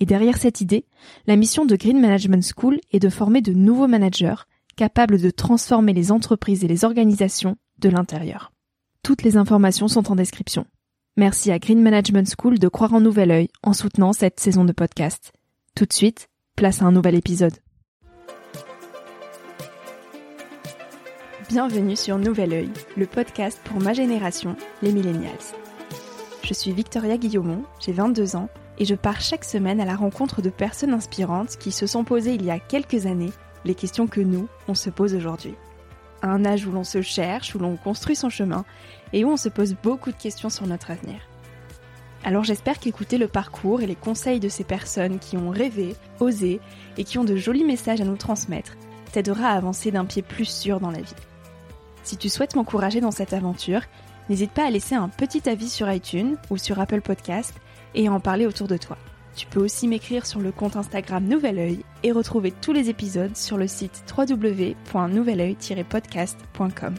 et derrière cette idée, la mission de Green Management School est de former de nouveaux managers capables de transformer les entreprises et les organisations de l'intérieur. Toutes les informations sont en description. Merci à Green Management School de croire en Nouvel Oeil en soutenant cette saison de podcast. Tout de suite, place à un nouvel épisode. Bienvenue sur Nouvel Oeil, le podcast pour ma génération, les millennials. Je suis Victoria Guillaumont, j'ai 22 ans et je pars chaque semaine à la rencontre de personnes inspirantes qui se sont posées il y a quelques années les questions que nous, on se pose aujourd'hui. À un âge où l'on se cherche, où l'on construit son chemin et où on se pose beaucoup de questions sur notre avenir. Alors j'espère qu'écouter le parcours et les conseils de ces personnes qui ont rêvé, osé et qui ont de jolis messages à nous transmettre t'aidera à avancer d'un pied plus sûr dans la vie. Si tu souhaites m'encourager dans cette aventure, n'hésite pas à laisser un petit avis sur iTunes ou sur Apple Podcast et en parler autour de toi. Tu peux aussi m'écrire sur le compte Instagram Nouvel Oeil et retrouver tous les épisodes sur le site www.nouveloeil-podcast.com.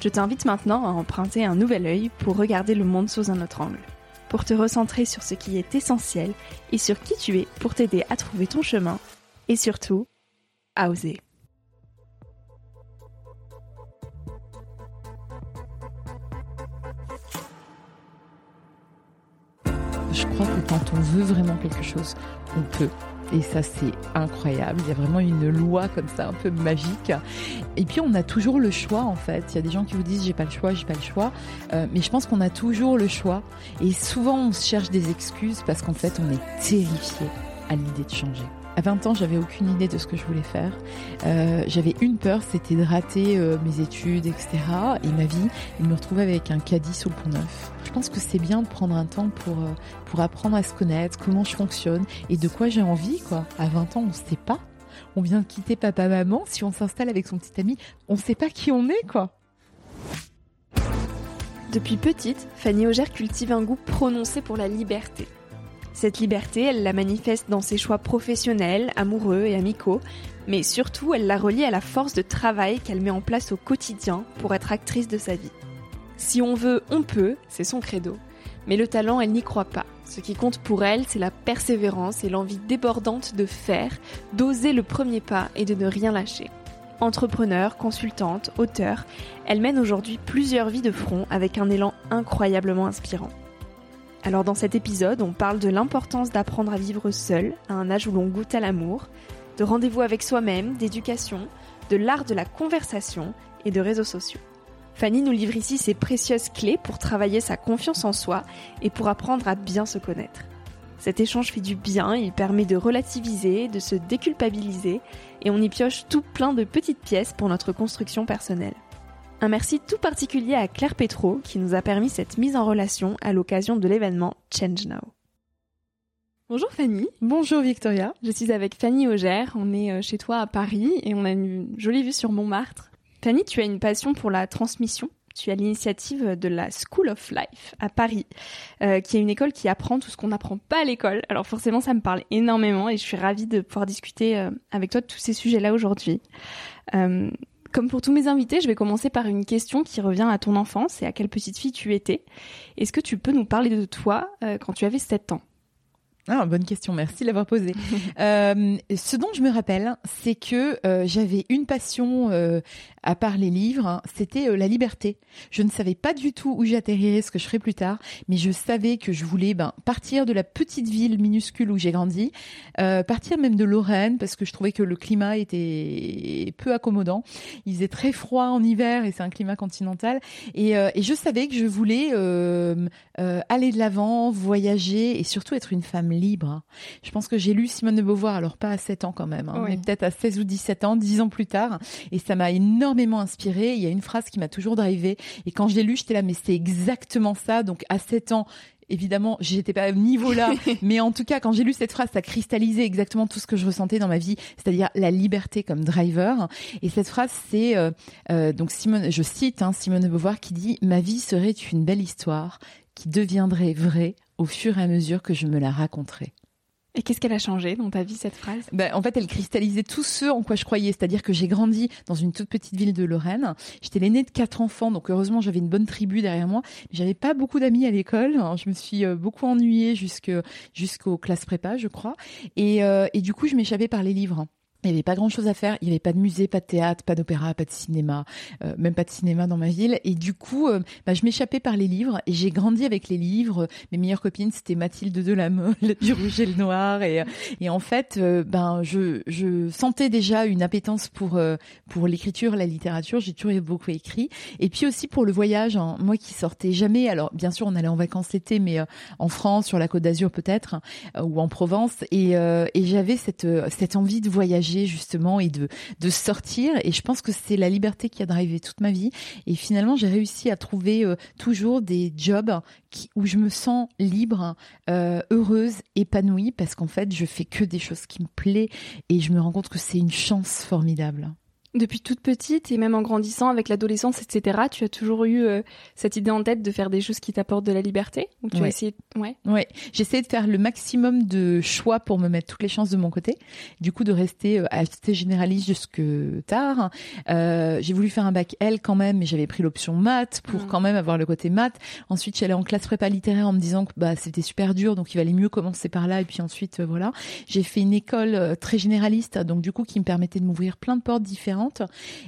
Je t'invite maintenant à emprunter un nouvel œil pour regarder le monde sous un autre angle, pour te recentrer sur ce qui est essentiel et sur qui tu es pour t'aider à trouver ton chemin et surtout à oser. Je crois que quand on veut vraiment quelque chose, on peut. Et ça, c'est incroyable. Il y a vraiment une loi comme ça, un peu magique. Et puis, on a toujours le choix, en fait. Il y a des gens qui vous disent, j'ai pas le choix, j'ai pas le choix. Euh, mais je pense qu'on a toujours le choix. Et souvent, on se cherche des excuses parce qu'en fait, on est terrifié à l'idée de changer. À 20 ans, j'avais aucune idée de ce que je voulais faire. Euh, j'avais une peur, c'était de rater euh, mes études, etc. Et ma vie, de me retrouver avec un caddie sous le pont neuf. Je pense que c'est bien de prendre un temps pour, euh, pour apprendre à se connaître, comment je fonctionne et de quoi j'ai envie, quoi. À 20 ans, on ne sait pas. On vient de quitter papa-maman. Si on s'installe avec son petit ami, on ne sait pas qui on est, quoi. Depuis petite, Fanny Auger cultive un goût prononcé pour la liberté. Cette liberté, elle la manifeste dans ses choix professionnels, amoureux et amicaux, mais surtout elle la relie à la force de travail qu'elle met en place au quotidien pour être actrice de sa vie. Si on veut, on peut, c'est son credo. Mais le talent, elle n'y croit pas. Ce qui compte pour elle, c'est la persévérance et l'envie débordante de faire, d'oser le premier pas et de ne rien lâcher. Entrepreneur, consultante, auteur, elle mène aujourd'hui plusieurs vies de front avec un élan incroyablement inspirant. Alors dans cet épisode, on parle de l'importance d'apprendre à vivre seul, à un âge où l'on goûte à l'amour, de rendez-vous avec soi-même, d'éducation, de l'art de la conversation et de réseaux sociaux. Fanny nous livre ici ses précieuses clés pour travailler sa confiance en soi et pour apprendre à bien se connaître. Cet échange fait du bien, il permet de relativiser, de se déculpabiliser et on y pioche tout plein de petites pièces pour notre construction personnelle. Un merci tout particulier à Claire Petro qui nous a permis cette mise en relation à l'occasion de l'événement Change Now. Bonjour Fanny. Bonjour Victoria. Je suis avec Fanny Auger. On est euh, chez toi à Paris et on a une jolie vue sur Montmartre. Fanny, tu as une passion pour la transmission. Tu as l'initiative de la School of Life à Paris, euh, qui est une école qui apprend tout ce qu'on n'apprend pas à l'école. Alors forcément, ça me parle énormément et je suis ravie de pouvoir discuter euh, avec toi de tous ces sujets-là aujourd'hui. Comme pour tous mes invités, je vais commencer par une question qui revient à ton enfance et à quelle petite fille tu étais. Est-ce que tu peux nous parler de toi euh, quand tu avais 7 ans? Ah, bonne question, merci de l'avoir posée. euh, ce dont je me rappelle, c'est que euh, j'avais une passion euh, à part les livres, hein, c'était la liberté. Je ne savais pas du tout où j'atterrirais, ce que je ferais plus tard, mais je savais que je voulais ben, partir de la petite ville minuscule où j'ai grandi, partir même de Lorraine, parce que je trouvais que le climat était peu accommodant. Il faisait très froid en hiver et c'est un climat continental. Et, et, je savais que je voulais aller de l'avant, voyager et surtout être une femme libre. Je pense que j'ai lu Simone de Beauvoir, alors pas à 7 ans quand même, hein, mais peut-être à 16 ou 17 ans, 10 ans plus tard. Et ça m'a énormément inspiré. Il y a une phrase qui m'a toujours drivé. Et quand je l'ai lu, j'étais là, mais c'est exactement ça. Donc à 7 ans, évidemment, j'étais pas au niveau là, mais en tout cas, quand j'ai lu cette phrase, ça cristallisait exactement tout ce que je ressentais dans ma vie, c'est-à-dire la liberté comme driver. Et cette phrase, c'est euh, euh, donc Simone, je cite hein, Simone de Beauvoir qui dit "Ma vie serait une belle histoire qui deviendrait vraie au fur et à mesure que je me la raconterai. Et qu'est-ce qu'elle a changé dans ta vie, cette phrase? Ben, En fait, elle cristallisait tout ce en quoi je croyais. C'est-à-dire que j'ai grandi dans une toute petite ville de Lorraine. J'étais l'aînée de quatre enfants, donc heureusement, j'avais une bonne tribu derrière moi. Mais j'avais pas beaucoup d'amis à l'école. Je me suis euh, beaucoup ennuyée jusqu'aux classes prépa, je crois. Et, euh, et du coup, je m'échappais par les livres. Il n'y avait pas grand chose à faire. Il n'y avait pas de musée, pas de théâtre, pas d'opéra, pas de cinéma, euh, même pas de cinéma dans ma ville. Et du coup, euh, bah, je m'échappais par les livres et j'ai grandi avec les livres. Mes meilleures copines, c'était Mathilde de la Mole, du Rouge et le Noir. Et, et en fait, euh, ben, je, je sentais déjà une appétence pour, pour l'écriture, la littérature. J'ai toujours beaucoup écrit. Et puis aussi pour le voyage. Hein. Moi qui sortais jamais. Alors, bien sûr, on allait en vacances l'été, mais en France, sur la Côte d'Azur peut-être, ou en Provence. Et, et j'avais cette, cette envie de voyager justement et de de sortir. Et je pense que c'est la liberté qui a drivé toute ma vie. Et finalement j'ai réussi à trouver euh, toujours des jobs qui, où je me sens libre, euh, heureuse, épanouie parce qu'en fait je fais que des choses qui me plaisent. Et je me rends compte que c'est une chance formidable. Depuis toute petite et même en grandissant avec l'adolescence, etc., tu as toujours eu euh, cette idée en tête de faire des choses qui t'apportent de la liberté? Ou tu as essayé Ouais. Ouais. J'essaie de faire le maximum de choix pour me mettre toutes les chances de mon côté. Du coup, de rester euh, assez généraliste jusque tard. Euh, j'ai voulu faire un bac L quand même, mais j'avais pris l'option maths pour mm. quand même avoir le côté maths. Ensuite, j'allais en classe prépa littéraire en me disant que bah c'était super dur, donc il valait mieux commencer par là et puis ensuite voilà. J'ai fait une école très généraliste, donc du coup qui me permettait de m'ouvrir plein de portes différentes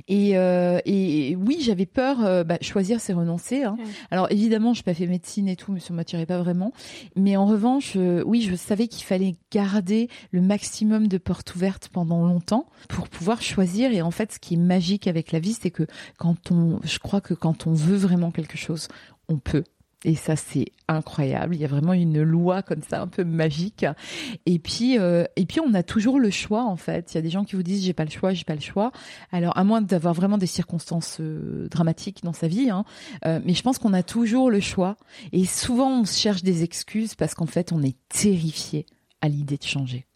et, euh, et oui, j'avais peur. Euh, bah, choisir, c'est renoncer. Hein. Alors évidemment, je n'ai pas fait médecine et tout, mais ça m'attirait pas vraiment. Mais en revanche, euh, oui, je savais qu'il fallait garder le maximum de portes ouvertes pendant longtemps pour pouvoir choisir. Et en fait, ce qui est magique avec la vie, c'est que quand on, je crois que quand on veut vraiment quelque chose, on peut. Et ça, c'est incroyable. Il y a vraiment une loi comme ça, un peu magique. Et puis, euh, et puis, on a toujours le choix en fait. Il y a des gens qui vous disent j'ai pas le choix, j'ai pas le choix. Alors, à moins d'avoir vraiment des circonstances euh, dramatiques dans sa vie, hein, euh, mais je pense qu'on a toujours le choix. Et souvent, on cherche des excuses parce qu'en fait, on est terrifié à l'idée de changer.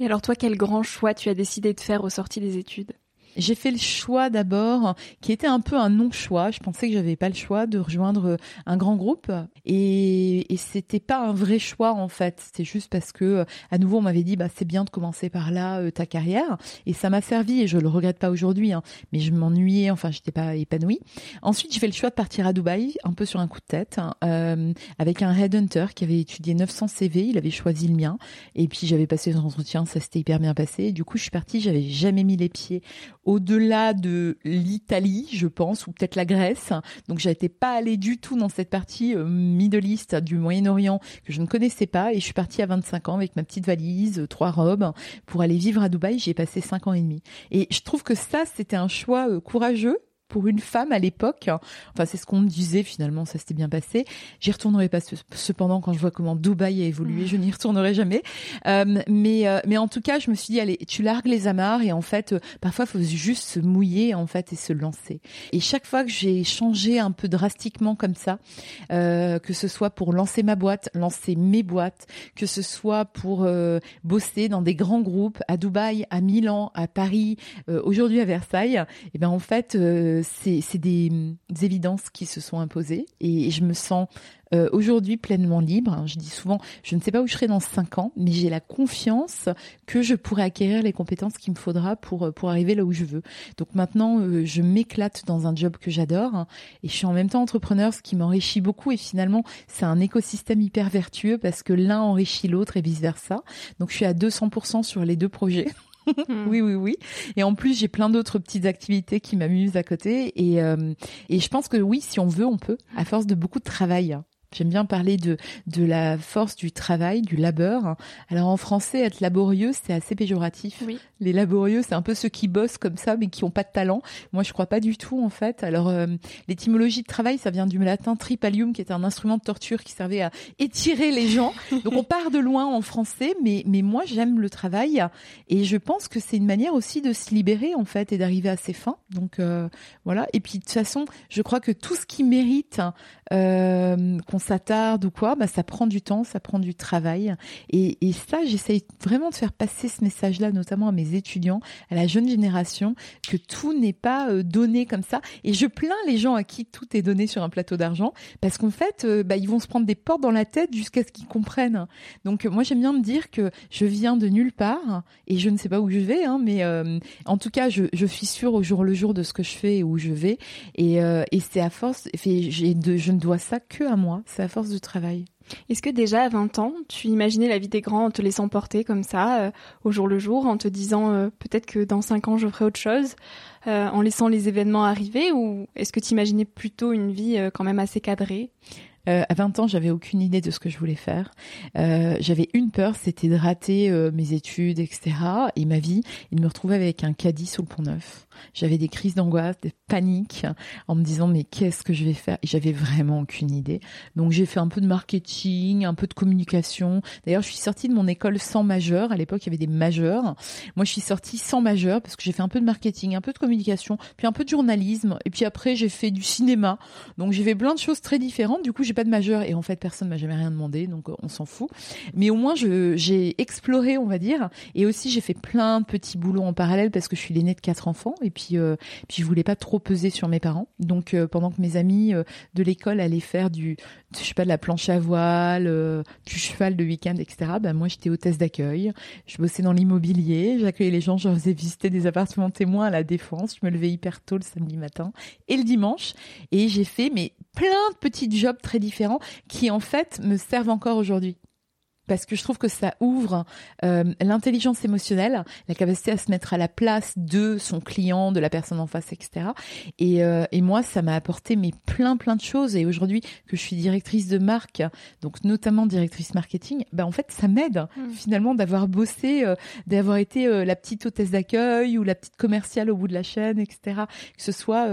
Et alors, toi, quel grand choix tu as décidé de faire au sorti des études? J'ai fait le choix d'abord, qui était un peu un non-choix. Je pensais que j'avais pas le choix de rejoindre un grand groupe, et, et c'était pas un vrai choix en fait. C'est juste parce que, à nouveau, on m'avait dit, bah c'est bien de commencer par là euh, ta carrière, et ça m'a servi. Et je le regrette pas aujourd'hui, hein, mais je m'ennuyais. Enfin, j'étais pas épanouie. Ensuite, j'ai fait le choix de partir à Dubaï, un peu sur un coup de tête, hein, euh, avec un headhunter qui avait étudié 900 CV. Il avait choisi le mien, et puis j'avais passé l'entretien, ça s'était hyper bien passé. Et du coup, je suis partie. J'avais jamais mis les pieds au-delà de l'Italie, je pense, ou peut-être la Grèce. Donc j'étais pas allée du tout dans cette partie euh, Middle East du Moyen-Orient que je ne connaissais pas et je suis partie à 25 ans avec ma petite valise, euh, trois robes pour aller vivre à Dubaï. J'y ai passé cinq ans et demi. Et je trouve que ça, c'était un choix euh, courageux pour une femme à l'époque. Enfin, c'est ce qu'on me disait finalement, ça s'était bien passé. J'y retournerai pas cependant quand je vois comment Dubaï a évolué, je n'y retournerai jamais. Euh, mais euh, mais en tout cas, je me suis dit allez, tu largues les amarres et en fait, euh, parfois il faut juste se mouiller en fait et se lancer. Et chaque fois que j'ai changé un peu drastiquement comme ça, que ce soit pour lancer ma boîte, lancer mes boîtes, que ce soit pour bosser dans des grands groupes à Dubaï, à Milan, à Paris, aujourd'hui à Versailles, et ben en fait euh, c'est des, évidences qui se sont imposées et je me sens euh, aujourd'hui pleinement libre. Je dis souvent, je ne sais pas où je serai dans cinq ans, mais j'ai la confiance que je pourrai acquérir les compétences qu'il me faudra pour euh, pour arriver là où je veux. Donc maintenant, euh, je m'éclate dans un job que j'adore et je suis en même temps entrepreneur, ce qui m'enrichit beaucoup. Et finalement, c'est un écosystème hyper vertueux parce que l'un enrichit l'autre et vice versa. Donc je suis à 200% sur les deux projets. Hmm. oui, oui, oui. Et en plus, j'ai plein d'autres petites activités qui m'amusent à côté. Et, et je pense que oui, si on veut, on peut, à force de beaucoup de travail. J'aime bien parler de, de la force du travail, du labeur. Alors en français, être laborieux, c'est assez péjoratif. Oui. Les laborieux, c'est un peu ceux qui bossent comme ça, mais qui ont pas de talent. Moi, je crois pas du tout, en fait. Alors, euh, l'étymologie de travail, ça vient du latin tripalium, qui est un instrument de torture qui servait à étirer les gens. Donc on part de loin en français, mais, mais moi, j'aime le travail. Et je pense que c'est une manière aussi de se libérer, en fait, et d'arriver à ses fins. Donc euh, voilà. Et puis, de toute façon, je crois que tout ce qui mérite euh, qu'on s'attarde ou quoi, bah, ça prend du temps, ça prend du travail. Et, ça, j'essaye vraiment de faire passer ce message-là, notamment à mes étudiants, à la jeune génération, que tout n'est pas euh, donné comme ça. Et je plains les gens à qui tout est donné sur un plateau d'argent, parce qu'en fait, euh, bah, ils vont se prendre des portes dans la tête jusqu'à ce qu'ils comprennent. Donc moi, j'aime bien me dire que je viens de nulle part et je ne sais pas où je vais, hein, mais en tout cas, je, suis sûre au jour le jour de ce que je fais et où je vais. Et, c'est à force, j'ai de, je ne dois ça que à moi c'est à force de travail. Est-ce que déjà à 20 ans, tu imaginais la vie des grands en te laissant porter comme ça, euh, au jour le jour, en te disant euh, peut-être que dans 5 ans je ferai autre chose, euh, en laissant les événements arriver, ou est-ce que tu imaginais plutôt une vie quand même assez cadrée? Euh, à 20 ans, j'avais aucune idée de ce que je voulais faire. Euh, j'avais une peur, c'était de rater euh, mes études, etc. Et ma vie, de me retrouver avec un caddie sous le pont neuf. J'avais des crises d'angoisse, des paniques, en me disant mais qu'est-ce que je vais faire? J'avais vraiment aucune idée. Donc j'ai fait un peu de marketing, un peu de communication. D'ailleurs, je suis sortie de mon école sans majeur. À l'époque, il y avait des majeurs. Moi, je suis sortie sans majeur parce que j'ai fait un peu de marketing, un peu de communication, puis un peu de journalisme. Et puis après, j'ai fait du cinéma. Donc j'ai fait plein de choses très différentes. Du coup, j'ai de majeur et en fait personne m'a jamais rien demandé, donc euh, on s'en fout. Mais au moins j'ai exploré, on va dire, et aussi j'ai fait plein de petits boulots en parallèle parce que je suis l'aînée de quatre enfants et puis euh, puis je voulais pas trop peser sur mes parents. Donc euh, pendant que mes amis de l'école allaient faire du je sais pas de la planche à voile, du cheval de week-end, etc. Ben moi j'étais hôtesse d'accueil, je bossais dans l'immobilier, j'accueillais les gens, je faisais visiter des appartements témoins à la défense, je me levais hyper tôt le samedi matin et le dimanche et j'ai fait mais plein de petits jobs très différents qui en fait me servent encore aujourd'hui parce que je trouve que ça ouvre euh, l'intelligence émotionnelle, la capacité à se mettre à la place de son client, de la personne en face, etc. Et, euh, et moi, ça m'a apporté mais plein plein de choses. Et aujourd'hui que je suis directrice de marque, donc notamment directrice marketing, bah en fait ça m'aide mmh. finalement d'avoir bossé, euh, d'avoir été la petite hôtesse d'accueil ou la petite commerciale au bout de la chaîne, etc. Que ce soit,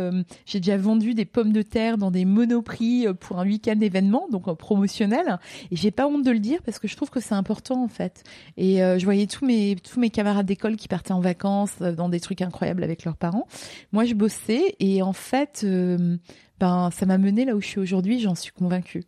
j'ai déjà vendu des pommes de terre dans des monoprix pour un week-end événement, donc promotionnel. Et j'ai pas honte de le dire parce que je trouve que c'est important en fait. Et euh, je voyais tous mes tous mes camarades d'école qui partaient en vacances euh, dans des trucs incroyables avec leurs parents. Moi, je bossais et en fait, euh, ben ça m'a mené là où je suis aujourd'hui. J'en suis convaincue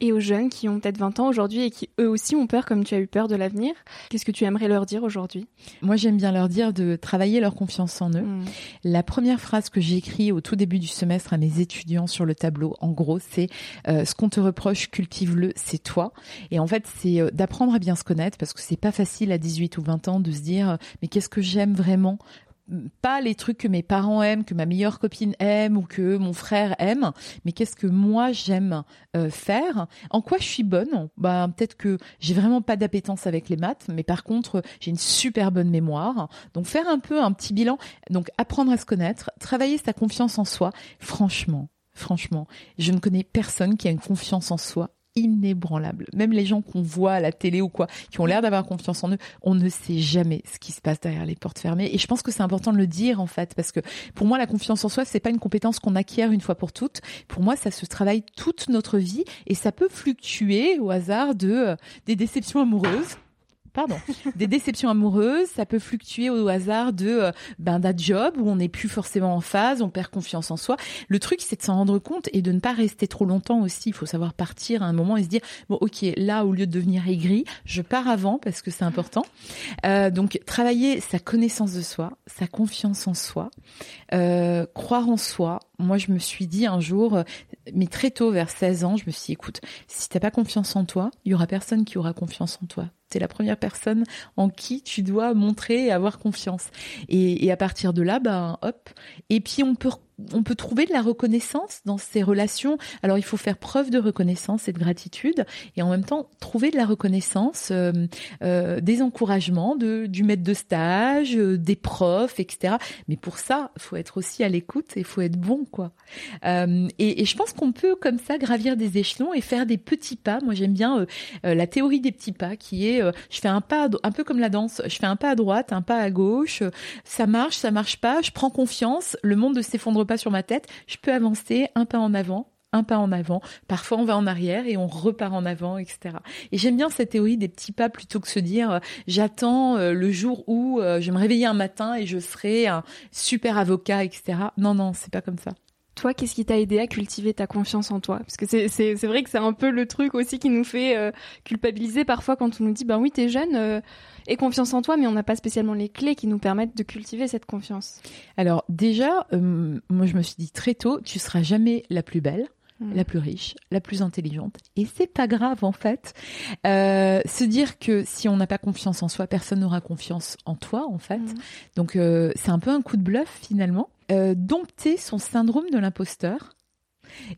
et aux jeunes qui ont peut-être 20 ans aujourd'hui et qui eux aussi ont peur comme tu as eu peur de l'avenir. Qu'est-ce que tu aimerais leur dire aujourd'hui? Moi, j'aime bien leur dire de travailler leur confiance en eux. Hmm. La première phrase que j'ai écrite au tout début du semestre à mes étudiants sur le tableau, en gros, c'est euh, ce qu'on te reproche, cultive-le, c'est toi. Et en fait, c'est euh, d'apprendre à bien se connaître parce que c'est pas facile à 18 ou 20 ans de se dire euh, mais qu'est-ce que j'aime vraiment pas les trucs que mes parents aiment, que ma meilleure copine aime ou que mon frère aime, mais qu'est-ce que moi j'aime euh, faire En quoi je suis bonne? Bah peut-être que j'ai vraiment pas d'appétence avec les maths, mais par contre j'ai une super bonne mémoire. Donc faire un peu un petit bilan, donc apprendre à se connaître, travailler sa confiance en soi. Franchement, franchement, je ne connais personne qui a une confiance en soi inébranlable. Même les gens qu'on voit à la télé ou quoi, qui ont l'air d'avoir confiance en eux, on ne sait jamais ce qui se passe derrière les portes fermées. Et je pense que c'est important de le dire en fait, parce que pour moi, la confiance en soi, c'est pas une compétence qu'on acquiert une fois pour toutes. Pour moi, ça se travaille toute notre vie et ça peut fluctuer au hasard de euh, des déceptions amoureuses des déceptions amoureuses, ça peut fluctuer au hasard de euh, ben d'un job où on n'est plus forcément en phase, on perd confiance en soi. Le truc, c'est de s'en rendre compte et de ne pas rester trop longtemps aussi. Il faut savoir partir à un moment et se dire bon, ok, là au lieu de devenir aigri, je pars avant parce que c'est important. Euh, donc travailler sa connaissance de soi, sa confiance en soi, euh, croire en soi. Moi, je me suis dit un jour, euh, mais très tôt, vers 16 ans, je me suis dit, écoute, si t'as pas confiance en toi, il y aura personne qui aura confiance en toi. T'es la première personne en qui tu dois montrer et avoir confiance. Et, à partir de là, ben hop. Et puis on peut on peut trouver de la reconnaissance dans ces relations. Alors il faut faire preuve de reconnaissance et de gratitude, et en même temps trouver de la reconnaissance, euh, euh, des encouragements de, du maître de stage, euh, des profs, etc. Mais pour ça, faut être aussi à l'écoute et faut être bon, quoi. Euh, et, et, je pense qu'on peut comme ça gravir des échelons et faire des petits pas. Moi j'aime bien euh, la théorie des petits pas, qui est je fais un pas, un peu comme la danse, je fais un pas à droite, un pas à gauche, ça marche, ça marche pas, je prends confiance, le monde ne s'effondre pas sur ma tête, je peux avancer un pas en avant, un pas en avant. Parfois, on va en arrière et on repart en avant, etc. Et j'aime bien cette théorie des petits pas plutôt que se dire euh, j'attends euh, le jour où euh, je me réveiller un matin et je serai un super avocat, etc. Non, non, c'est pas comme ça. Toi, qu'est-ce qui t'a aidé à cultiver ta confiance en toi? Parce que c'est, vrai que c'est un peu le truc aussi qui nous fait culpabiliser parfois quand on nous dit ben oui, t'es jeune et confiance en toi, mais on n'a pas spécialement les clés qui nous permettent de cultiver cette confiance. Alors déjà, euh, moi je me suis dit très tôt, tu seras jamais la plus belle. Hmm. la plus riche, la plus intelligente. Et c'est pas grave en fait. Euh, se dire que si on n'a pas confiance en soi, personne n'aura confiance en toi en fait. Hmm. Donc euh, c'est un peu un coup de bluff finalement. Euh, dompter son syndrome de l'imposteur.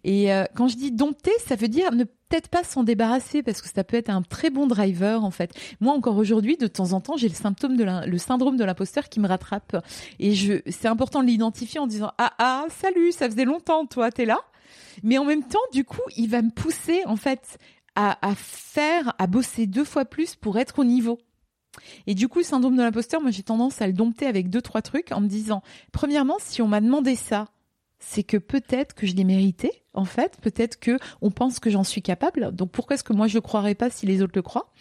Et euh, quand je dis dompter, ça veut dire ne peut-être pas s'en débarrasser parce que ça peut être un très bon driver en fait. Moi encore aujourd'hui, de temps en temps, j'ai le symptôme de la, le syndrome de l'imposteur qui me rattrape et je c'est important de l'identifier en disant ah ah salut, ça faisait longtemps toi t'es là. Mais en même temps, du coup, il va me pousser en fait à, à faire, à bosser deux fois plus pour être au niveau. Et du coup, le syndrome de l'imposteur, moi j'ai tendance à le dompter avec deux trois trucs en me disant premièrement, si on m'a demandé ça, c'est que peut-être que je l'ai mérité en fait. Peut-être que on pense que j'en suis capable. Donc pourquoi est-ce que moi je ne croirais pas si les autres le croient?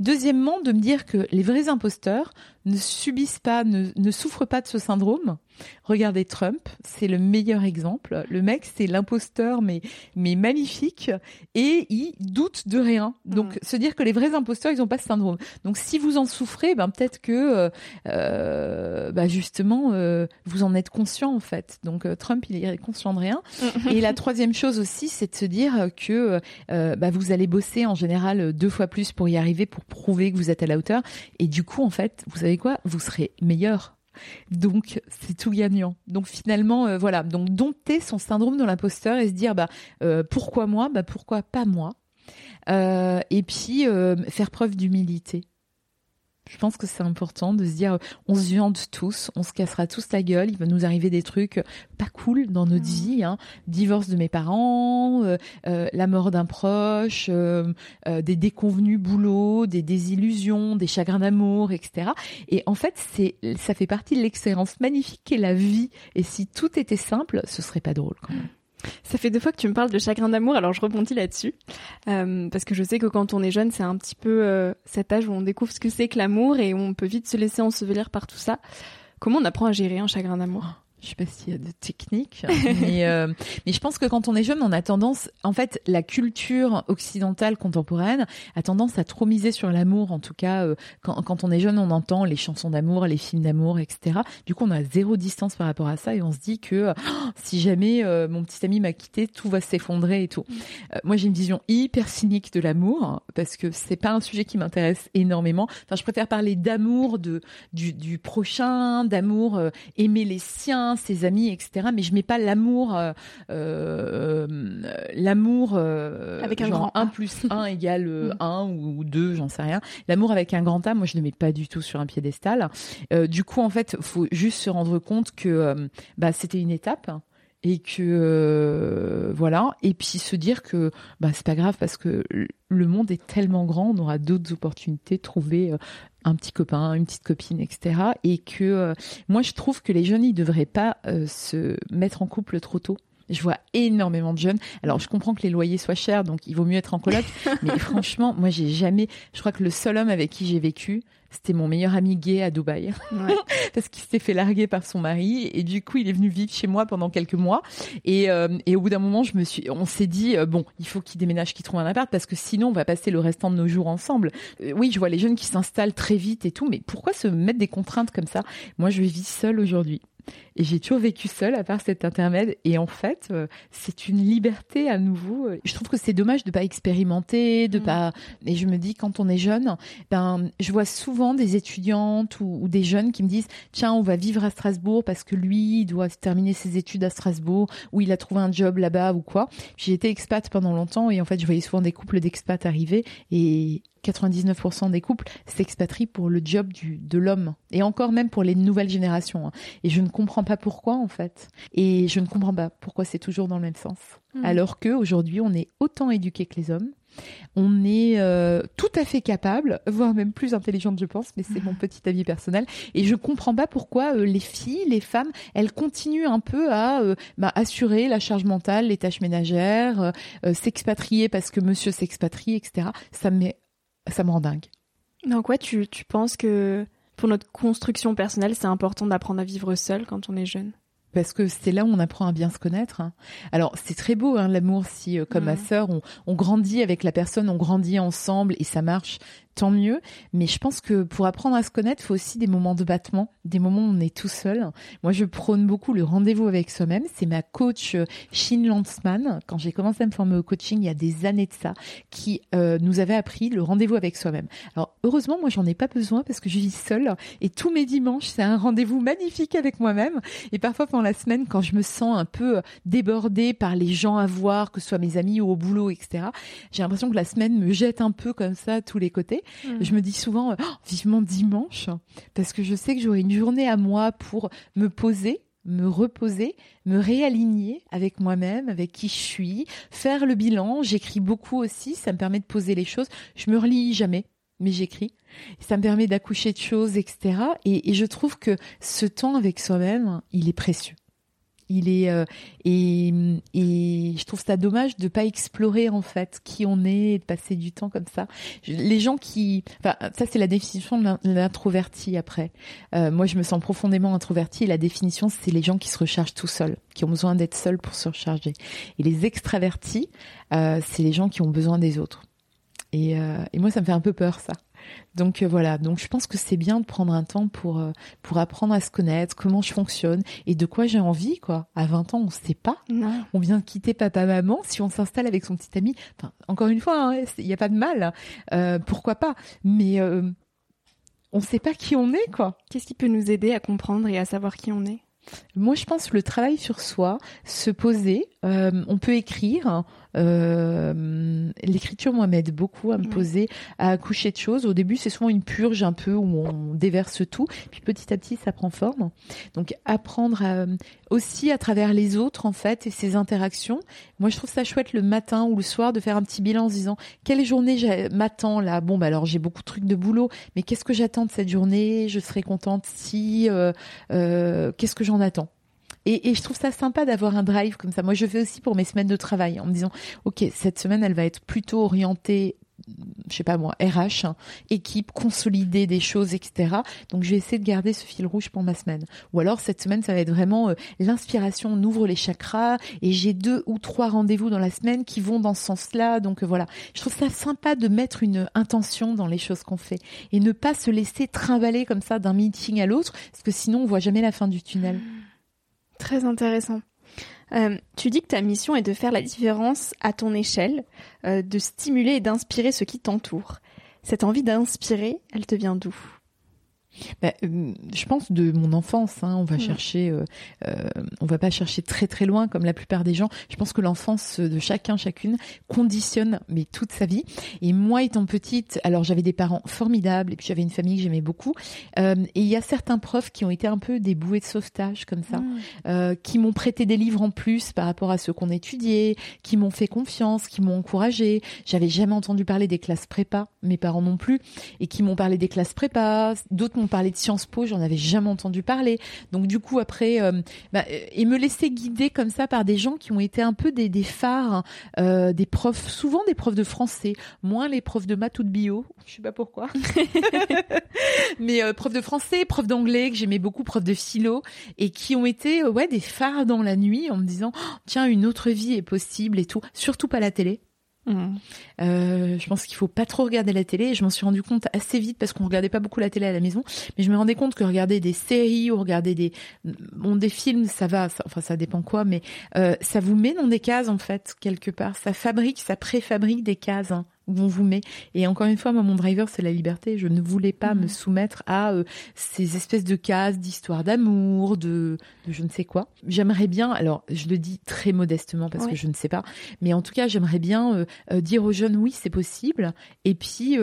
Deuxièmement, de me dire que les vrais imposteurs ne subissent pas, ne, ne souffrent pas de ce syndrome. Regardez Trump, c'est le meilleur exemple. Le mec, c'est l'imposteur, mais mais magnifique, et il doute de rien. Donc mm. se dire que les vrais imposteurs, ils n'ont pas ce syndrome. Donc si vous en souffrez, ben peut-être que euh, euh bah, justement euh, vous en êtes conscient en fait. Donc euh, Trump, il est conscient de rien. et la troisième chose aussi, c'est de se dire que euh, bah, vous allez bosser en général deux fois plus pour y arriver, pour prouver que vous êtes à la hauteur. Et du coup, en fait, vous savez quoi? Vous serez meilleur. Donc c'est tout gagnant. Donc finalement euh, voilà, donc dompter son syndrome de l'imposteur et se dire bah euh, pourquoi moi? Bah pourquoi pas moi? Et puis faire preuve d'humilité. Je pense que c'est important de se dire, on se viande tous, on se cassera tous la gueule, il va nous arriver des trucs pas cool dans notre mmh. vie, hein. divorce de mes parents, euh, euh, la mort d'un proche, euh, des déconvenus boulot, des désillusions, des chagrins d'amour, etc. Et en fait, c'est, ça fait partie de l'expérience magnifique qu'est la vie. Et si tout était simple, ce serait pas drôle quand même. Ça fait deux fois que tu me parles de chagrin d'amour, alors je rebondis là-dessus. Euh, parce que je sais que quand on est jeune, c'est un petit peu euh, cet âge où on découvre ce que c'est que l'amour et on peut vite se laisser ensevelir par tout ça. Comment on apprend à gérer un chagrin d'amour? Je sais pas s'il y a de techniques, mais, euh, mais je pense que quand on est jeune, on a tendance, en fait, la culture occidentale contemporaine a tendance à trop miser sur l'amour. En tout cas, euh, quand, quand on est jeune, on entend les chansons d'amour, les films d'amour, etc. Du coup, on a zéro distance par rapport à ça et on se dit que oh, si jamais euh, mon petit ami m'a quitté, tout va s'effondrer et tout. Mm. moi, j'ai une vision hyper cynique de l'amour parce que c'est pas un sujet qui m'intéresse énormément. Enfin, je préfère parler d'amour de du, du prochain, d'amour aimer les siens ses amis, etc. Mais je mets pas l'amour, euh, euh l'amour euh, avec un grand 1 plus 1 égale 1 mm. ou 2, j'en sais rien. L'amour avec un grand A, moi je ne mets pas du tout sur un piédestal. Du coup, en fait, faut juste se rendre compte que bah, c'était une étape et que voilà et puis se dire que bah c'est pas grave parce que le monde est tellement grand on aura d'autres opportunités de trouver un petit copain, une petite copine, etc. Et que euh, moi, je trouve que les jeunes, ils devraient pas euh, se mettre en couple trop tôt. Je vois énormément de jeunes. Alors, je comprends que les loyers soient chers, donc il vaut mieux être en coloc. mais franchement, moi, j'ai jamais. Je crois que le seul homme avec qui j'ai vécu, c'était mon meilleur ami gay à Dubaï. Ouais. Parce qu'il s'était fait larguer par son mari et du coup, il est venu vivre chez moi pendant quelques mois. Et, euh, et au bout d'un moment, je me suis, on s'est dit euh, bon, il faut qu'il déménage, qu'il trouve un appart parce que sinon, on va passer le restant de nos jours ensemble. Euh, oui, je vois les jeunes qui s'installent très vite et tout, mais pourquoi se mettre des contraintes comme ça? Moi, je vis seule aujourd'hui. Et j'ai toujours vécu seule à part cet intermède. Et en fait, euh, c'est une liberté à nouveau. Je trouve que c'est dommage de pas expérimenter, de mm. pas. Et je me dis quand on est jeune, ben je vois souvent des étudiantes ou, des jeunes qui me disent tiens on va vivre à Strasbourg parce que lui il doit terminer ses études à Strasbourg ou il a trouvé un job là-bas ou quoi. J'ai été expat pendant longtemps et en fait je voyais souvent des couples d'expats arriver et 99% des couples s'expatrient pour le job du, de l'homme. Et encore même pour les nouvelles générations. Hein. Et je ne comprends pas pourquoi, en fait. Et je ne comprends pas pourquoi c'est toujours dans le même sens. Mmh. Alors que aujourd'hui, on est autant éduqué que les hommes. On est euh, tout à fait capable, voire même plus intelligente, je pense, mais c'est mon petit avis personnel. Et je comprends pas pourquoi euh, les filles, les femmes, elles continuent un peu à euh, bah, assurer la charge mentale, les tâches ménagères, s'expatrier parce que monsieur s'expatrie, etc. Ça me met ça me rend dingue. Donc ouais, tu, tu penses que pour notre construction personnelle, c'est important d'apprendre à vivre seul quand on est jeune? Parce que c'est là où on apprend à bien se connaître. Hein. Alors c'est très beau hein, l'amour si euh, comme ma sœur on, on, grandit avec la personne, on grandit ensemble et ça marche tant mieux. Mais je pense que pour apprendre à se connaître, il faut aussi des moments de battement, des moments où on est tout seul. Moi, je prône beaucoup le rendez-vous avec soi-même. C'est ma coach Shin euh, Landsman, quand j'ai commencé à me former au coaching il y a des années de ça, qui euh, nous avait appris le rendez-vous avec soi-même. Alors, heureusement, moi, j'en ai pas besoin parce que je vis seule et tous mes dimanches, c'est un rendez-vous magnifique avec moi-même. Et parfois, pendant la semaine, quand je me sens un peu débordée par les gens à voir, que ce soit mes amis ou au boulot, etc., j'ai l'impression que la semaine me jette un peu comme ça à tous les côtés. Je me dis souvent oh, vivement dimanche parce que je sais que j'aurai une journée à moi pour me poser me reposer, me réaligner avec moi-même, avec qui je suis, faire le bilan. J'écris beaucoup aussi, ça me permet de poser les choses. Je me relis jamais, mais j'écris. Ça me permet d'accoucher de choses, etc. et je trouve que ce temps avec soi-même, il est précieux. Il est euh, et, et je trouve ça dommage de pas explorer en fait qui on est et de passer du temps comme ça. Les gens qui, enfin ça c'est la définition de l'introverti après. Euh, moi je me sens profondément introverti et la définition c'est les gens qui se rechargent tout seuls, qui ont besoin d'être seuls pour se recharger. Et les extravertis, euh, c'est les gens qui ont besoin des autres. Et, euh, et moi ça me fait un peu peur ça. Donc euh, voilà, donc je pense que c'est bien de prendre un temps pour euh, pour apprendre à se connaître, comment je fonctionne et de quoi j'ai envie quoi. À 20 ans, on sait pas. On vient de quitter papa maman, si on s'installe avec son petit ami, enfin encore une fois, hein, il n'y a pas de mal. Euh, pourquoi pas? Mais on sait pas qui on est quoi. Qu'est-ce qui peut nous aider à comprendre et à savoir qui on est? Moi, je pense le travail sur soi, se poser. On peut écrire, euh, l'écriture, moi, m'aide beaucoup à me poser, à accoucher de choses. Au début, c'est souvent une purge un peu où on déverse tout, puis petit à petit, ça prend forme. Donc, apprendre aussi à travers les autres, en fait, et ces interactions. Moi, je trouve ça chouette le matin ou le soir de faire un petit bilan en se disant quelle journée m'attend là? Bon, bah alors j'ai beaucoup de trucs de boulot, mais qu'est-ce que j'attends de cette journée? Je serais contente si. Euh, euh, qu'est-ce que j'en attends? Et, et, je trouve ça sympa d'avoir un drive comme ça. Moi, je fais aussi pour mes semaines de travail en me disant, ok, cette semaine, elle va être plutôt orientée je sais pas moi, RH, hein, équipe, consolider des choses, etc. Donc je vais essayer de garder ce fil rouge pour ma semaine. Ou alors cette semaine, ça va être vraiment euh, l'inspiration, on ouvre les chakras et j'ai deux ou trois rendez-vous dans la semaine qui vont dans ce sens-là. Donc euh, voilà, je trouve ça sympa de mettre une intention dans les choses qu'on fait et ne pas se laisser trimballer comme ça d'un meeting à l'autre, parce que sinon on voit jamais la fin du tunnel. Très intéressant. Euh, tu dis que ta mission est de faire la différence à ton échelle, euh, de stimuler et d'inspirer ceux qui t'entourent. Cette envie d'inspirer, elle te vient d'où? Bah, euh, je pense de mon enfance. Hein, on va chercher, euh, euh, on va pas chercher très très loin comme la plupart des gens. Je pense que l'enfance de chacun, chacune, conditionne mais toute sa vie. Et moi, étant petite, alors j'avais des parents formidables et puis j'avais une famille que j'aimais beaucoup. Euh, et il y a certains profs qui ont été un peu des bouées de sauvetage comme ça, mmh. qui m'ont prêté des livres en plus par rapport à ceux qu'on étudiait, qui m'ont fait confiance, qui m'ont encouragé. J'avais jamais entendu parler des classes prépa, mes parents non plus, et qui m'ont parlé des classes prépa. D'autres m'ont m'ont parlé de Sciences Po, j'en avais jamais entendu parler. Donc du coup après, euh, bah, et me laisser guider comme ça par des gens qui ont été un peu des, des phares, euh, des profs, souvent des profs de français, moins les profs de maths ou de bio, je sais pas pourquoi, mais euh, profs de français, profs d'anglais que j'aimais beaucoup, profs de philo, et qui ont été ouais des phares dans la nuit en me disant oh, tiens une autre vie est possible et tout, surtout pas la télé. Euh, je pense qu'il faut pas trop regarder la télé. je m'en suis rendu compte assez vite parce qu'on regardait pas beaucoup la télé à la maison. Mais je me rendais compte que regarder des séries ou regarder des bon des films, ça va. enfin, ça dépend quoi, mais euh, ça vous met dans des cases en fait quelque part. Ça fabrique, ça préfabrique des cases. Hein où on vous met. Et encore une fois, moi, mon driver, c'est la liberté. Je ne voulais pas me mhm. soumettre à euh, ces espèces de cases d'histoire d'amour, de, de, je ne sais quoi. J'aimerais bien, alors je le dis très modestement parce que je ne sais pas, mais en tout cas, j'aimerais bien euh, euh, dire aux jeunes, oui, c'est possible. Et puis,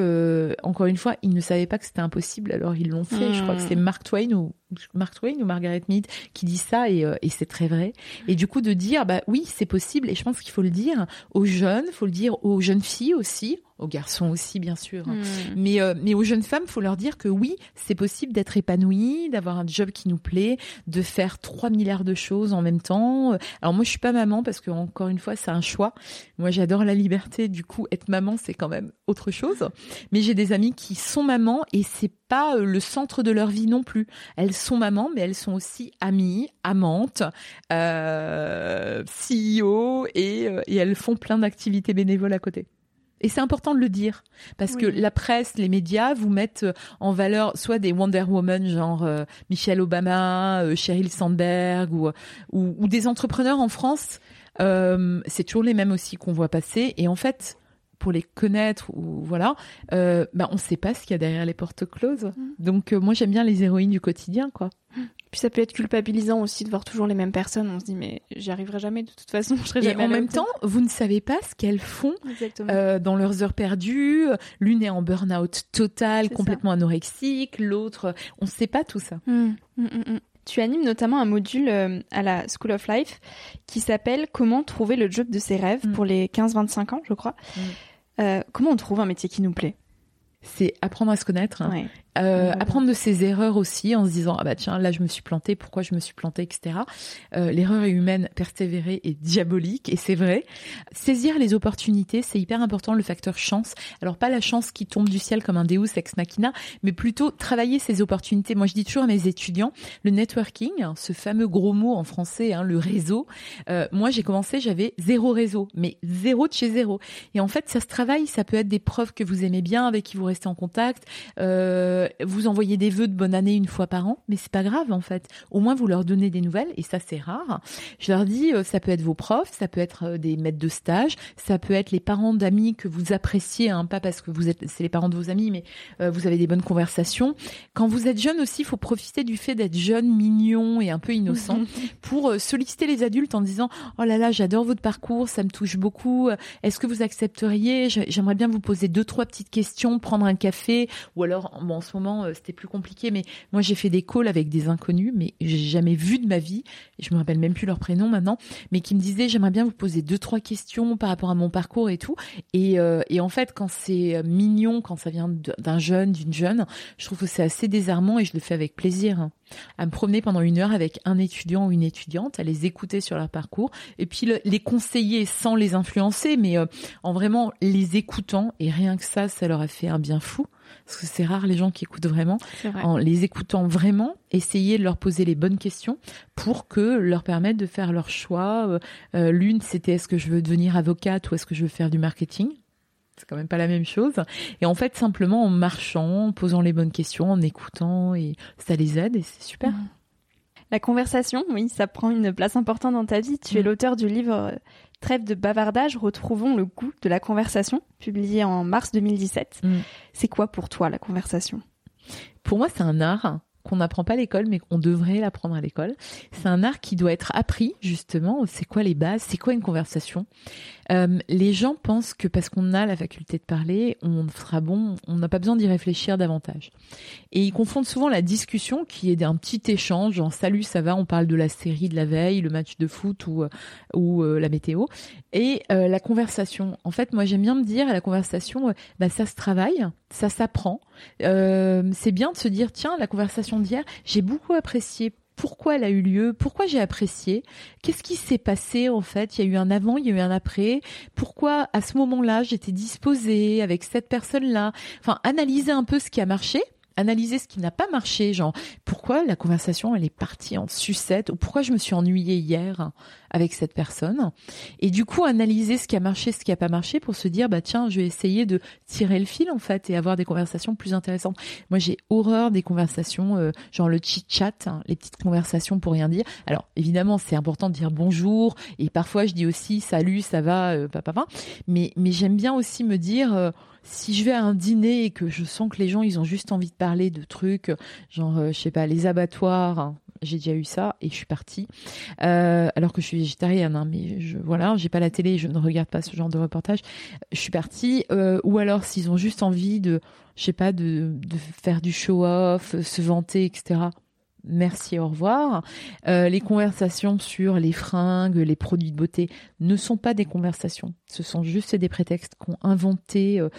encore une fois, ils ne savaient pas que c'était impossible, alors ils l'ont fait. Je crois que c'est hmm. Mark Twain ou Mark Twain ou Margaret Mead qui dit ça et, et c'est très vrai. Et du coup, de dire, bah oui, c'est possible. Et je pense qu'il faut le dire aux jeunes, faut le dire aux jeunes filles aussi aux garçons aussi bien sûr, hmm. mais euh, mais aux jeunes femmes, faut leur dire que oui, c'est possible d'être épanoui, d'avoir un job qui nous plaît, de faire 3 milliards de choses en même temps. Alors moi je suis pas maman parce que encore une fois, c'est un choix. Moi j'adore la liberté, du coup être maman, c'est quand même autre chose. Mais j'ai des amies qui sont mamans et c'est pas euh, le centre de leur vie non plus. Elles sont mamans, mais elles sont aussi amies, amantes, euh, CEO et, et elles font plein d'activités bénévoles à côté. Et c'est important de le dire parce que la presse, les médias vous mettent euh, en valeur soit des Wonder Woman genre euh, Michelle Obama, euh, Sheryl Sandberg ou, ou, des entrepreneurs en France. c'est toujours les mêmes aussi qu'on voit passer. Et en fait, pour les connaître ou voilà, euh, bah on sait pas ce qu'il y a derrière les portes closes. Mmh. Donc moi j'aime bien les héroïnes du quotidien quoi. Puis ça peut être culpabilisant aussi de voir toujours les mêmes personnes. On se dit mais j'y arriverai jamais de toute façon. Je serai jamais Et en même temps, vous ne savez pas ce qu'elles font euh, dans leurs heures perdues. L'une est en burn-out total, complètement anorexique. L'autre, on ne sait pas tout ça. Mmh, mmh, mmh, tu animes notamment un module euh, à la School of Life qui s'appelle Comment trouver le job de ses rêves pour les 15-25 ans, je crois. Euh, comment on trouve un métier qui nous plaît? C'est apprendre à se connaître, hein. Euh, apprendre de ses erreurs aussi en se disant ah bah tiens là je me suis planté pourquoi je me suis planté etc euh, l'erreur est humaine persévérer est diabolique et c'est vrai. Saisir les opportunités c'est hyper important le facteur chance. Alors pas la chance qui tombe du ciel comme un Deus ex machina mais plutôt travailler ces opportunités. Moi je dis toujours à mes étudiants le networking ce fameux gros mot en français hein, le réseau euh, moi j'ai commencé j'avais zéro réseau mais zéro de chez zéro. Et en fait ça se travaille ça peut être des preuves que vous aimez bien avec qui vous restez en contact euh, euh, vous envoyez des vœux de bonne année une fois par an, mais c'est pas grave en fait. Au moins vous leur donnez des nouvelles et ça c'est rare. Je leur dis euh, ça peut être vos profs, ça peut être euh, des maîtres de stage, ça peut être les parents d'amis que vous appréciez, hein, pas parce que vous êtes c'est les parents de vos amis, mais vous avez des bonnes conversations. Quand vous êtes jeune aussi, il faut profiter du fait d'être jeune, mignon et un peu innocent pour solliciter les adultes en disant oh là là j'adore votre parcours, ça me touche beaucoup. Est-ce que vous accepteriez? J'aimerais bien vous poser deux trois petites questions, prendre un café ou alors bon moment, euh, c'était plus compliqué, mais moi j'ai fait des calls avec des inconnus, mais j'ai jamais vu de ma vie, et je me rappelle même plus leur prénom maintenant, mais qui me disaient j'aimerais bien vous poser deux trois questions par rapport à mon parcours et tout. Et, euh, en fait, quand c'est euh, mignon, quand ça vient d'un jeune, d'une jeune, je trouve que c'est assez désarmant et je le fais avec plaisir. Hein. À me promener pendant une heure avec un étudiant ou une étudiante, à les écouter sur leur parcours, et puis les conseiller sans les influencer, mais en vraiment les écoutant. Et rien que ça, ça leur a fait un bien fou parce que c'est rare les gens qui écoutent vraiment, en les écoutant vraiment, essayer de leur poser les bonnes questions pour que leur permettre de faire leur choix. Euh, euh, l'une, c'était est-ce que je veux devenir avocate ou est-ce que je veux faire du marketing? C'est quand même pas la même chose. Et en fait, simplement en marchant, en posant les bonnes questions, en écoutant, et ça les aide et c'est super. Mmh. La conversation, oui, ça prend une place importante dans ta vie. Tu es mmh. l'auteur du livre euh, Trêve de bavardage, retrouvons le goût de la conversation, publié en mars 2017. Mm. C'est quoi pour toi la conversation? Pour moi, c'est un art qu'on n'apprend pas à l'école, mais qu'on devrait l'apprendre à l'école. C'est un art qui doit être appris, justement. C'est quoi les bases? C'est quoi une conversation? Euh, Les gens pensent que parce qu'on a la faculté de parler, on sera bon, on n'a pas besoin d'y réfléchir davantage. Et ils confondent souvent la discussion, qui est d'un petit échange, en salut, ça va, on parle de la série de la veille, le match de foot ou, euh, euh, la météo, et la conversation. En fait, moi, j'aime bien me dire, la conversation, bah, ça se travaille, ça s'apprend. Euh, c'est bien de se dire tiens la conversation d'hier j'ai beaucoup apprécié pourquoi elle a eu lieu, pourquoi j'ai apprécié, qu'est-ce qui s'est passé en fait, il y a eu un avant, il y a eu un après, pourquoi à ce moment-là j'étais disposée avec cette personne-là, enfin analyser un peu ce qui a marché analyser ce qui n'a pas marché, genre pourquoi la conversation elle est partie en sucette ou pourquoi je me suis ennuyée hier avec cette personne et du coup analyser ce qui a marché, ce qui a pas marché pour se dire bah tiens, je vais essayer de tirer le fil en fait et avoir des conversations plus intéressantes. Moi, j'ai horreur des conversations euh, genre le chit-chat, hein, les petites conversations pour rien dire. Alors, évidemment, c'est important de dire bonjour et parfois je dis aussi salut, ça va euh, papa, mais mais j'aime bien aussi me dire euh, si je vais à un dîner et que je sens que les gens ils ont juste envie de parler de trucs genre euh, je sais pas les abattoirs hein, j'ai déjà eu ça et je suis partie. Euh, alors que je suis végétarienne hein, mais je voilà j'ai pas la télé je ne regarde pas ce genre de reportage je suis partie. Euh, ou alors s'ils ont juste envie de je sais pas de, de faire du show off se vanter etc Merci, au revoir. Euh, les conversations sur les fringues, les produits de beauté ne sont pas des conversations. Ce sont juste des prétextes qu'ont inventé euh,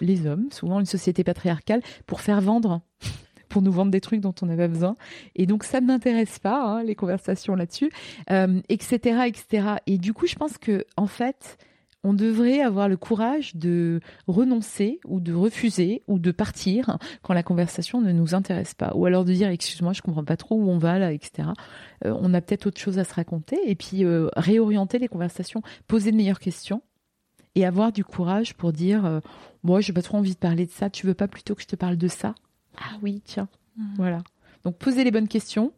les hommes, souvent une société patriarcale, pour faire vendre, pour nous vendre des trucs dont on n'avait besoin. Et donc ça ne m'intéresse pas, hein, les conversations là-dessus, euh, etc., etc. Et du coup, je pense que en fait, on devrait avoir le courage de renoncer ou de refuser ou de partir quand la conversation ne nous intéresse pas. Ou alors de dire excuse-moi, je comprends pas trop où on va là, etc. Euh, on a peut-être autre chose à se raconter et puis euh, réorienter les conversations, poser de meilleures questions et avoir du courage pour dire euh, moi j'ai pas trop envie de parler de ça, tu veux pas plutôt que je te parle de ça? Ah oui, tiens. Mmh. Voilà. Donc poser les bonnes questions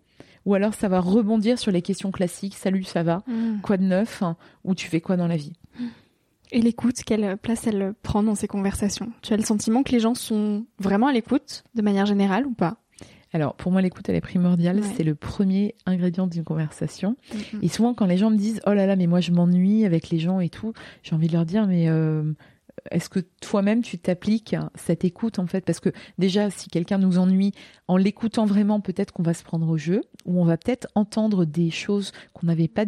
ou alors ça va rebondir sur les questions classiques, salut, ça va? Mmh. Quoi de neuf? Ou tu fais quoi dans la vie? Et l'écoute, quelle place elle prend dans ces conversations Tu as le sentiment que les gens sont vraiment à l'écoute de manière générale ou pas? Alors, pour moi, l'écoute, elle est primordiale. C'est le premier ingrédient d'une conversation. Et souvent, quand les gens me disent, oh là là, mais moi, je m'ennuie avec les gens et tout, j'ai envie de leur dire, mais euh, est-ce que toi-même tu t'appliques cette écoute en fait? Parce que déjà, si quelqu'un nous ennuie, en l'écoutant vraiment, peut-être qu'on va se prendre au jeu, ou on va peut-être entendre des choses qu'on n'avait pas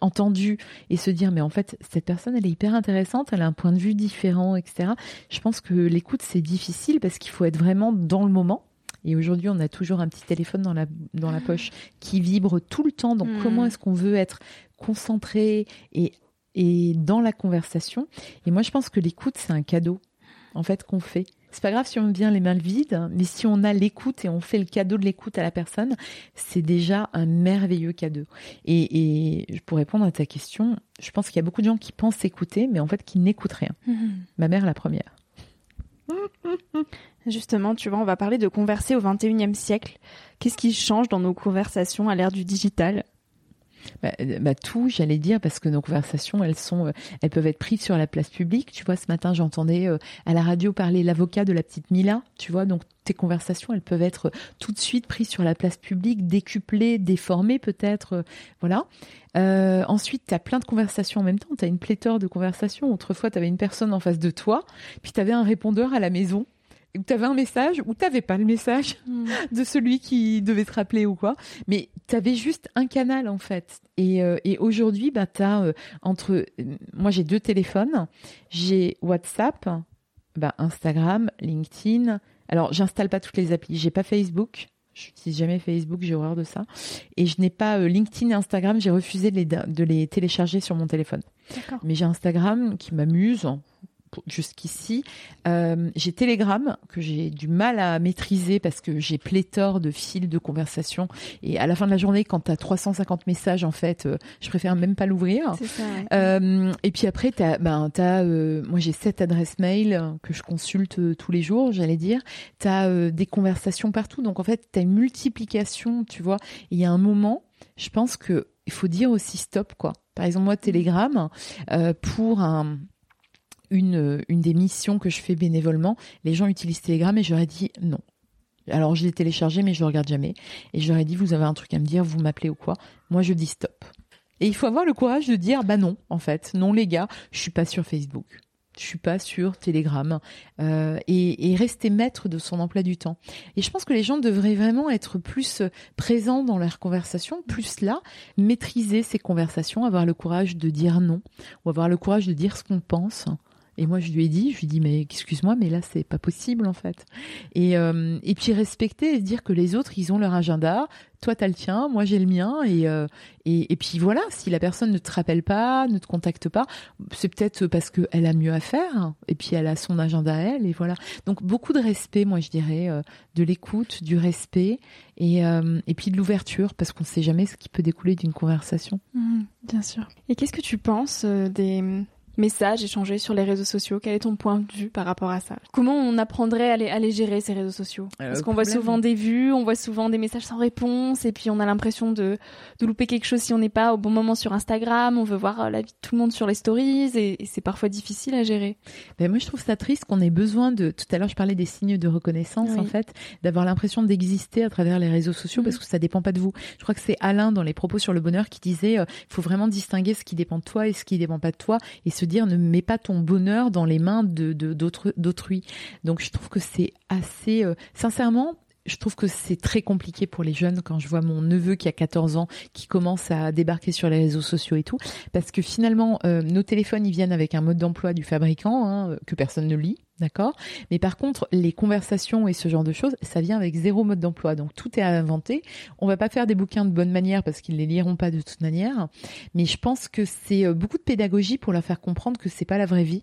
entendues et se dire mais en fait cette personne elle est hyper intéressante, elle a un point de vue différent, etc. Je pense que l'écoute c'est difficile parce qu'il faut être vraiment dans le moment. Et aujourd'hui, on a toujours un petit téléphone dans la dans la poche qui vibre tout le temps. Donc, hmm. comment est-ce qu'on veut être concentré et et dans la conversation. Et moi, je pense que l'écoute, c'est un cadeau, en fait, qu'on fait. C'est pas grave si on vient les mains vides, mais si on a l'écoute et on fait le cadeau de l'écoute à la personne, c'est déjà un merveilleux cadeau. Et, et pour répondre à ta question, je pense qu'il y a beaucoup de gens qui pensent écouter, mais en fait qui n'écoutent rien. Mm-hmm. Ma mère, la première. Justement, tu vois, on va parler de converser au 21e siècle. Qu'est-ce qui change dans nos conversations à l'ère du digital? Bah, bah, tout, j'allais dire, parce que nos conversations, elles sont, euh, elles peuvent être prises sur la place publique. Tu vois, ce matin, j'entendais euh, à la radio parler l'avocat de la petite Mila. Tu vois, donc tes conversations, elles peuvent être tout de suite prises sur la place publique, décuplées, déformées peut-être, euh, voilà. Euh, ensuite, tu as plein de conversations en même temps, tu as une pléthore de conversations. Autrefois, tu avais une personne en face de toi, puis tu avais un répondeur à la maison tu avais un message ou tu pas le message hmm. de celui qui devait te rappeler ou quoi. Mais tu avais juste un canal en fait. Et, euh, et aujourd'hui, bah, tu as euh, entre... Moi, j'ai deux téléphones. J'ai WhatsApp, bah, Instagram, LinkedIn. Alors, j'installe pas toutes les applis. J'ai pas Facebook. Je n'utilise jamais Facebook, j'ai horreur de ça. Et je n'ai pas euh, LinkedIn et Instagram, j'ai refusé de les, de les télécharger sur mon téléphone. Mais j'ai Instagram qui m'amuse, jusqu'ici. Euh, j'ai Telegram que j'ai du mal à maîtriser parce que j'ai pléthore de fils de conversation et à la fin de la journée, quand tu as 350 messages, en fait, euh, je préfère même pas l'ouvrir. Euh, et puis après, t'as, ben, t'as, moi j'ai sept adresses mail que je consulte tous les jours, j'allais dire. Tu as des conversations partout, donc en fait, tu as une multiplication, tu vois. Il y a un moment, je pense que il faut dire aussi stop, quoi. Par exemple, moi, Telegram, pour un une, une des missions que je fais bénévolement, les gens utilisent Telegram et j'aurais dit non. Alors je l'ai téléchargé mais je regarde jamais. Et j'aurais dit vous avez un truc à me dire, vous m'appelez ou quoi. Moi je dis stop. Et il faut avoir le courage de dire bah non en fait, non les gars, je suis pas sur Facebook. Je suis pas sur Telegram euh, et, et, rester maître de son emploi du temps. Et je pense que les gens devraient vraiment être plus présents dans leurs conversations, plus là, maîtriser ces conversations, avoir le courage de dire non ou avoir le courage de dire ce qu'on pense Et moi, je lui ai dit, je lui ai dit, mais excuse-moi, mais là, c'est pas possible en fait. Et euh, et puis respecter et dire que les autres, ils ont leur agenda. Toi, t'as le tien, moi j'ai le mien. Et, euh, et puis voilà, si la personne ne te rappelle pas, ne te contacte pas, c'est peut-être parce qu'elle a mieux à faire. Et puis elle a son agenda elle. Et voilà. Donc beaucoup de respect, moi je dirais, euh, de l'écoute, du respect et et puis de l'ouverture, parce qu'on ne sait jamais ce qui peut découler d'une conversation. Mmh, bien sûr. Et qu'est-ce que tu penses des messages échangés sur les réseaux sociaux Quel est ton point de vue par rapport à ça? Comment on apprendrait à les, à les gérer ces réseaux sociaux? Euh, Parce qu'on voit souvent des vues, on voit souvent des messages sans réponse, et puis on a l'impression de, de louper quelque chose si on n'est pas au bon moment sur Instagram. On veut voir euh, la vie de tout le monde sur les stories, et, c'est parfois difficile à gérer. Ben moi, je trouve ça triste qu'on ait besoin de. Tout à l'heure, je parlais des signes de reconnaissance, en fait, d'avoir l'impression d'exister à travers les réseaux sociaux, parce mm. que ça dépend pas de vous. Je crois que c'est Alain dans les propos sur le bonheur qui disait, euh, il faut vraiment distinguer ce qui dépend de toi et ce qui dépend pas de toi, et dire ne mets pas ton bonheur dans les mains de d'autrui. Donc je trouve que c'est assez euh, sincèrement je trouve que c'est très compliqué pour les jeunes quand je vois mon neveu qui a 14 ans qui commence à débarquer sur les réseaux sociaux et tout parce que finalement euh, nos téléphones ils viennent avec un mode d'emploi du fabricant hein, que personne ne lit D'accord? Mais par contre, les conversations et ce genre de choses, ça vient avec zéro mode d'emploi. Donc tout est à inventer. On va pas faire des bouquins de bonne manière parce qu'ils les liront pas de toute manière. Mais je pense que c'est euh, beaucoup de pédagogie pour leur faire comprendre que c'est pas la vraie vie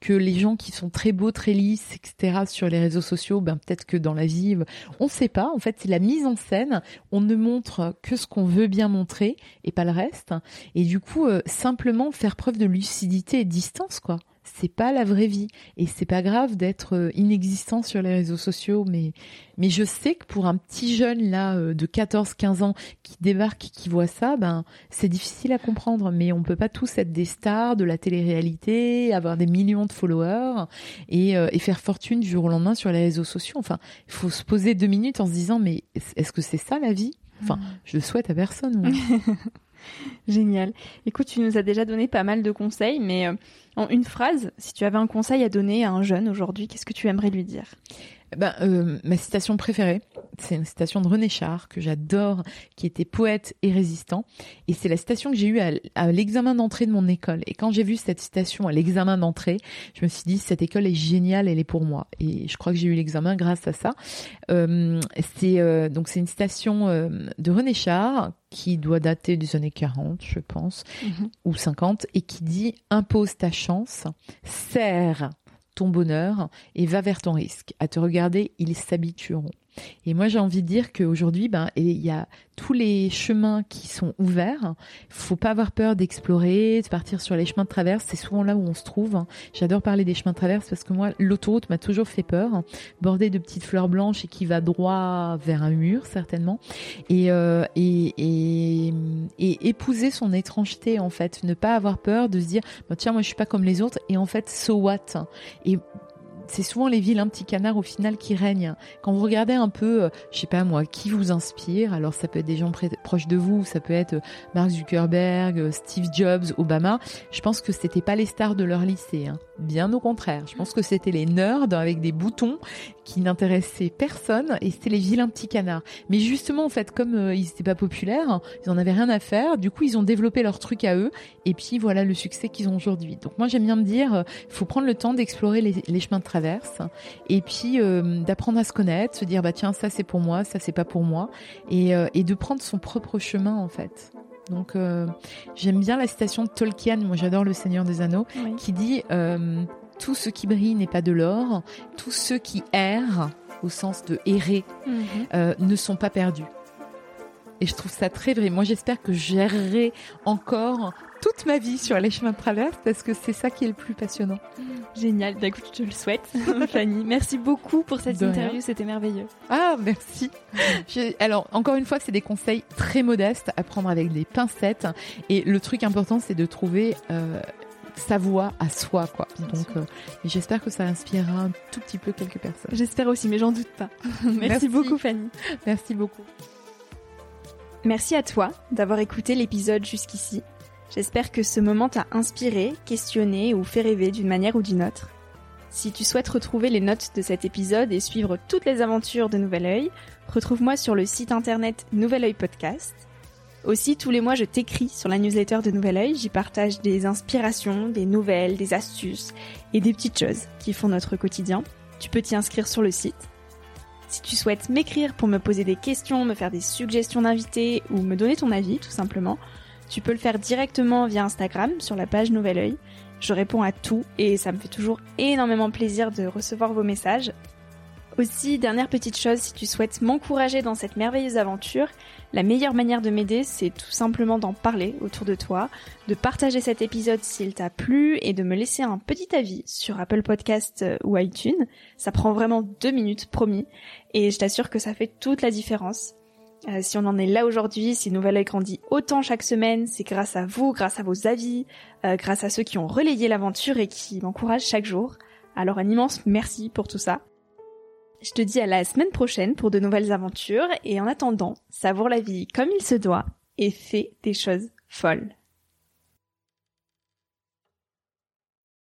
que les gens qui sont très beaux, très lisses, etc. sur les réseaux sociaux, ben peut-être que dans la vie, on ne sait pas. En fait, c'est la mise en scène. On ne montre que ce qu'on veut bien montrer et pas le reste. Et du coup, euh, simplement faire preuve de lucidité et de distance, quoi c'est pas la vraie vie. Et c'est pas grave d'être euh, inexistant sur les réseaux sociaux mais mais je sais que pour un petit jeune là euh, de 14 15 ans qui débarque et qui voit ça ben c'est difficile à comprendre. Mais on peut pas tous être des stars de la télé-réalité avoir des millions de followers et, euh, et faire fortune du jour au lendemain sur les réseaux sociaux. Enfin il faut se poser deux minutes en se disant mais est-ce que c'est ça la vie? Enfin mmh. je le souhaite à personne Génial. Écoute, tu nous as déjà donné pas mal de conseils, mais euh, en une phrase, si tu avais un conseil à donner à un jeune aujourd'hui, qu'est-ce que tu aimerais lui dire? Ben, euh, ma citation préférée, c'est une citation de René Char que j'adore, qui était poète et résistant. Et c'est la citation que j'ai eue à, l'examen d'entrée de mon école. Et quand j'ai vu cette citation à l'examen d'entrée, je me suis dit cette école est géniale, elle est pour moi. Et je crois que j'ai eu l'examen grâce à ça. Euh, c'est euh, donc c'est une citation euh, de René Char qui doit dater des années 40, je pense, mhm. ou 50, et qui dit impose ta chance, serre ton bonheur et va vers ton risque. À te regarder, ils s'habitueront. Et moi, j'ai envie de dire qu'aujourd'hui, ben, il y a tous les chemins qui sont ouverts. Faut pas avoir peur d'explorer, de partir sur les chemins de traverse. C'est souvent là où on se trouve. J'adore parler des chemins de traverse parce que moi, l'autoroute m'a toujours fait peur, bordée de petites fleurs blanches et qui va droit vers un mur certainement. Et euh, et, et, et épouser son étrangeté en fait, ne pas avoir peur de se dire, bah, tiens, moi je suis pas comme les autres. Et en fait, so what Et c'est souvent les villes un petit canard au final qui règnent. Quand vous regardez un peu, euh, je sais pas moi, qui vous inspire, alors ça peut être des gens proches de vous, ça peut être euh, Mark Zuckerberg, euh, Steve Jobs, Obama. Je pense que c'était pas les stars de leur lycée, hein. Bien au contraire. Je pense que c'était les nerds avec des boutons qui n'intéressaient personne et c'était les vilains petits canards. Mais justement, en fait, comme ils étaient pas populaires, ils en avaient rien à faire. Du coup, ils ont développé leur truc à eux et puis voilà le succès qu'ils ont aujourd'hui. Donc moi, j'aime bien me dire, il faut prendre le temps d'explorer les, chemins de traverse et puis euh, d'apprendre à se connaître, se dire bah tiens ça c'est pour moi, ça c'est pas pour moi, euh, et de prendre son propre chemin en fait. Donc euh, j'aime bien la citation de Tolkien, moi j'adore le Seigneur des Anneaux, qui dit tout ce qui brille n'est pas de l'or, tous ceux qui errent au sens de errer mhm. ne sont pas perdus. Et je trouve ça très vrai. Moi, j'espère que j'errerai encore toute ma vie sur les chemins de traverse parce que c'est ça qui est le plus passionnant. Génial. Bah, écoute, je te le souhaite, Fanny. Merci beaucoup pour cette interview. C'était merveilleux. Ah, merci. Alors, encore une fois, c'est des conseils très modestes à prendre avec des pincettes. Et le truc important, c'est de trouver euh, sa voix à soi, quoi. Donc, euh, j'espère que ça inspirera un tout petit peu quelques personnes. J'espère aussi, mais j'en doute pas. Merci beaucoup, Fanny. Merci beaucoup. Merci à toi d'avoir écouté l'épisode jusqu'ici. J'espère que ce moment t'a inspiré, questionné ou fait rêver d'une manière ou d'une autre. Si tu souhaites retrouver les notes de cet épisode et suivre toutes les aventures de Nouvel Oeil, retrouve-moi sur le site internet Nouvel Oeil Podcast. Aussi, tous les mois, je t'écris sur la newsletter de Nouvel Oeil. J'y partage des inspirations, des nouvelles, des astuces et des petites choses qui font notre quotidien. Tu peux t'y inscrire sur le site. Si tu souhaites m'écrire pour me poser des questions, me faire des suggestions d'invités ou me donner ton avis, tout simplement, tu peux le faire directement via Instagram sur la page Nouvel Oeil. Je réponds à tout et ça me fait toujours énormément plaisir de recevoir vos messages. Aussi, dernière petite chose, si tu souhaites m'encourager dans cette merveilleuse aventure, la meilleure manière de m'aider, c'est tout simplement d'en parler autour de toi, de partager cet épisode s'il t'a plu et de me laisser un petit avis sur Apple Podcast euh, ou iTunes. Ça prend vraiment deux minutes, promis, et je t'assure que ça fait toute la différence. Euh, si on en est là aujourd'hui, si Nouvelle Oeil grandit autant chaque semaine, c'est grâce à vous, grâce à vos avis, euh, grâce à ceux qui ont relayé l'aventure et qui m'encouragent chaque jour. Alors un immense merci pour tout ça. Je te dis à la semaine prochaine pour de nouvelles aventures et en attendant, savoure la vie comme il se doit et fais des choses folles.